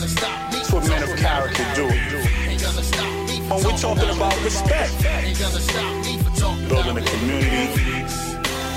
That's what men of character do. Ain't gonna stop me for When we're talking about respect, Ain't gonna stop me for talking building a community,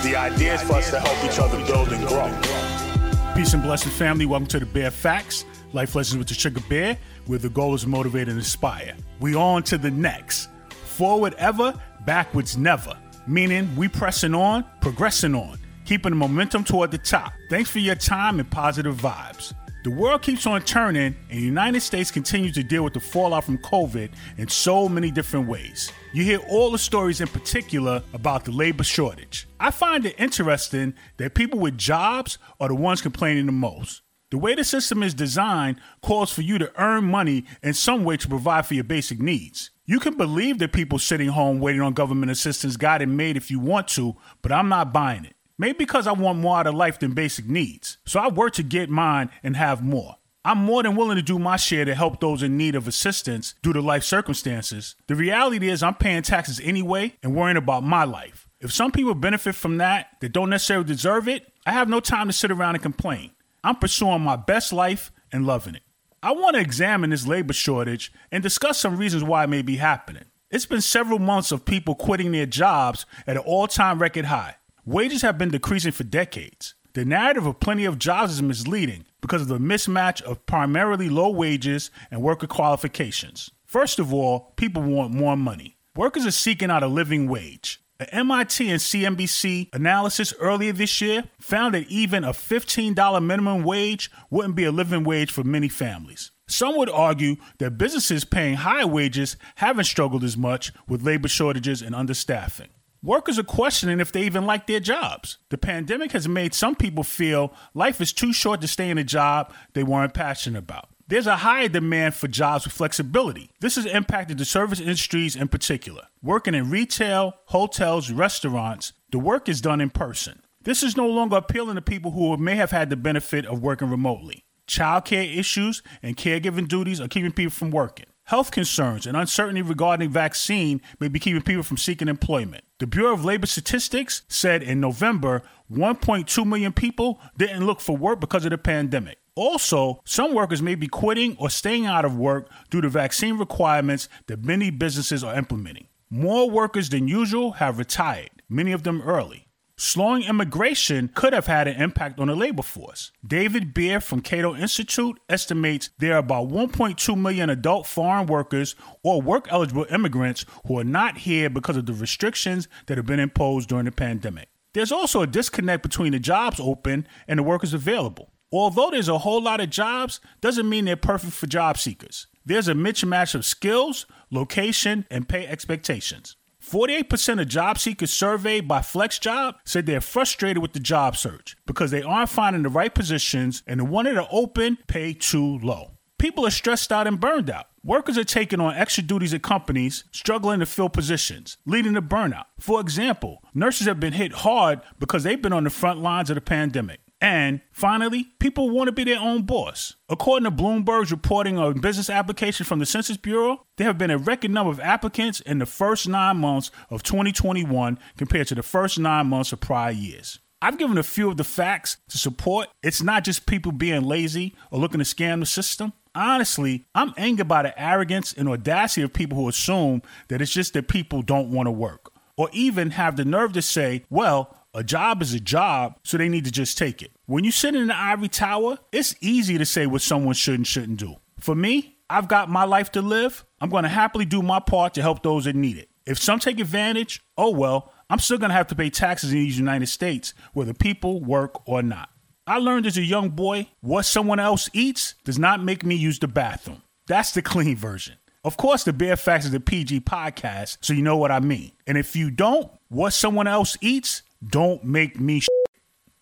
the idea is for us to help each other build and grow. Peace and blessing, family. Welcome to the Bear Facts, Life Lessons with the Sugar Bear, where the goal is to motivate and inspire. We on to the next. Forward ever, backwards never. Meaning we pressing on, progressing on, keeping the momentum toward the top. Thanks for your time and positive vibes. The world keeps on turning, and the United States continues to deal with the fallout from COVID in so many different ways. You hear all the stories in particular about the labor shortage. I find it interesting that people with jobs are the ones complaining the most. The way the system is designed calls for you to earn money in some way to provide for your basic needs. You can believe that people sitting home waiting on government assistance got it made if you want to, but I'm not buying it. Maybe because I want more out of life than basic needs. So I work to get mine and have more. I'm more than willing to do my share to help those in need of assistance due to life circumstances. The reality is, I'm paying taxes anyway and worrying about my life. If some people benefit from that that don't necessarily deserve it, I have no time to sit around and complain. I'm pursuing my best life and loving it. I want to examine this labor shortage and discuss some reasons why it may be happening. It's been several months of people quitting their jobs at an all time record high. Wages have been decreasing for decades. The narrative of plenty of jobs is misleading because of the mismatch of primarily low wages and worker qualifications. First of all, people want more money. Workers are seeking out a living wage. An MIT and CNBC analysis earlier this year found that even a $15 minimum wage wouldn't be a living wage for many families. Some would argue that businesses paying high wages haven't struggled as much with labor shortages and understaffing. Workers are questioning if they even like their jobs. The pandemic has made some people feel life is too short to stay in a job they weren't passionate about. There's a higher demand for jobs with flexibility. This has impacted the service industries in particular. Working in retail, hotels, restaurants, the work is done in person. This is no longer appealing to people who may have had the benefit of working remotely. Childcare issues and caregiving duties are keeping people from working. Health concerns and uncertainty regarding vaccine may be keeping people from seeking employment. The Bureau of Labor Statistics said in November 1.2 million people didn't look for work because of the pandemic. Also, some workers may be quitting or staying out of work due to vaccine requirements that many businesses are implementing. More workers than usual have retired, many of them early. Slowing immigration could have had an impact on the labor force. David Bier from Cato Institute estimates there are about 1.2 million adult foreign workers or work eligible immigrants who are not here because of the restrictions that have been imposed during the pandemic. There's also a disconnect between the jobs open and the workers available. Although there's a whole lot of jobs, doesn't mean they're perfect for job seekers. There's a mismatch of skills, location, and pay expectations. 48% of job seekers surveyed by FlexJob said they're frustrated with the job search because they aren't finding the right positions and the one that are open pay too low. People are stressed out and burned out. Workers are taking on extra duties at companies, struggling to fill positions, leading to burnout. For example, nurses have been hit hard because they've been on the front lines of the pandemic. And finally, people want to be their own boss. According to Bloomberg's reporting on business applications from the Census Bureau, there have been a record number of applicants in the first nine months of 2021 compared to the first nine months of prior years. I've given a few of the facts to support it's not just people being lazy or looking to scam the system. Honestly, I'm angered by the arrogance and audacity of people who assume that it's just that people don't want to work, or even have the nerve to say, well, a job is a job, so they need to just take it. When you sit in the ivory tower, it's easy to say what someone should and shouldn't do. For me, I've got my life to live. I'm going to happily do my part to help those that need it. If some take advantage, oh well, I'm still going to have to pay taxes in these United States, whether people work or not. I learned as a young boy what someone else eats does not make me use the bathroom. That's the clean version. Of course, the Bear Facts is the PG podcast, so you know what I mean. And if you don't, what someone else eats don't make me. Sh-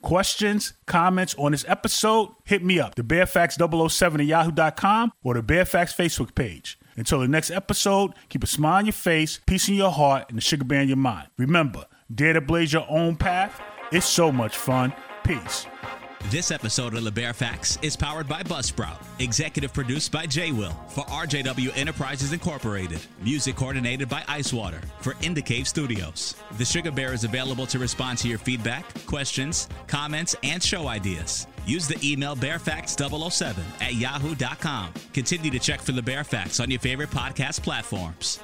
Questions, comments on this episode? Hit me up, the Bearfacts007 at yahoo.com or the Bear Facts Facebook page. Until the next episode, keep a smile on your face, peace in your heart, and a sugar bear in your mind. Remember, dare to blaze your own path. It's so much fun. Peace. This episode of the Bear Facts is powered by Buzzsprout, executive produced by J Will for RJW Enterprises Incorporated, music coordinated by Icewater for Indicave Studios. The Sugar Bear is available to respond to your feedback, questions, comments, and show ideas. Use the email bearfacts007 at yahoo.com. Continue to check for the Bear Facts on your favorite podcast platforms.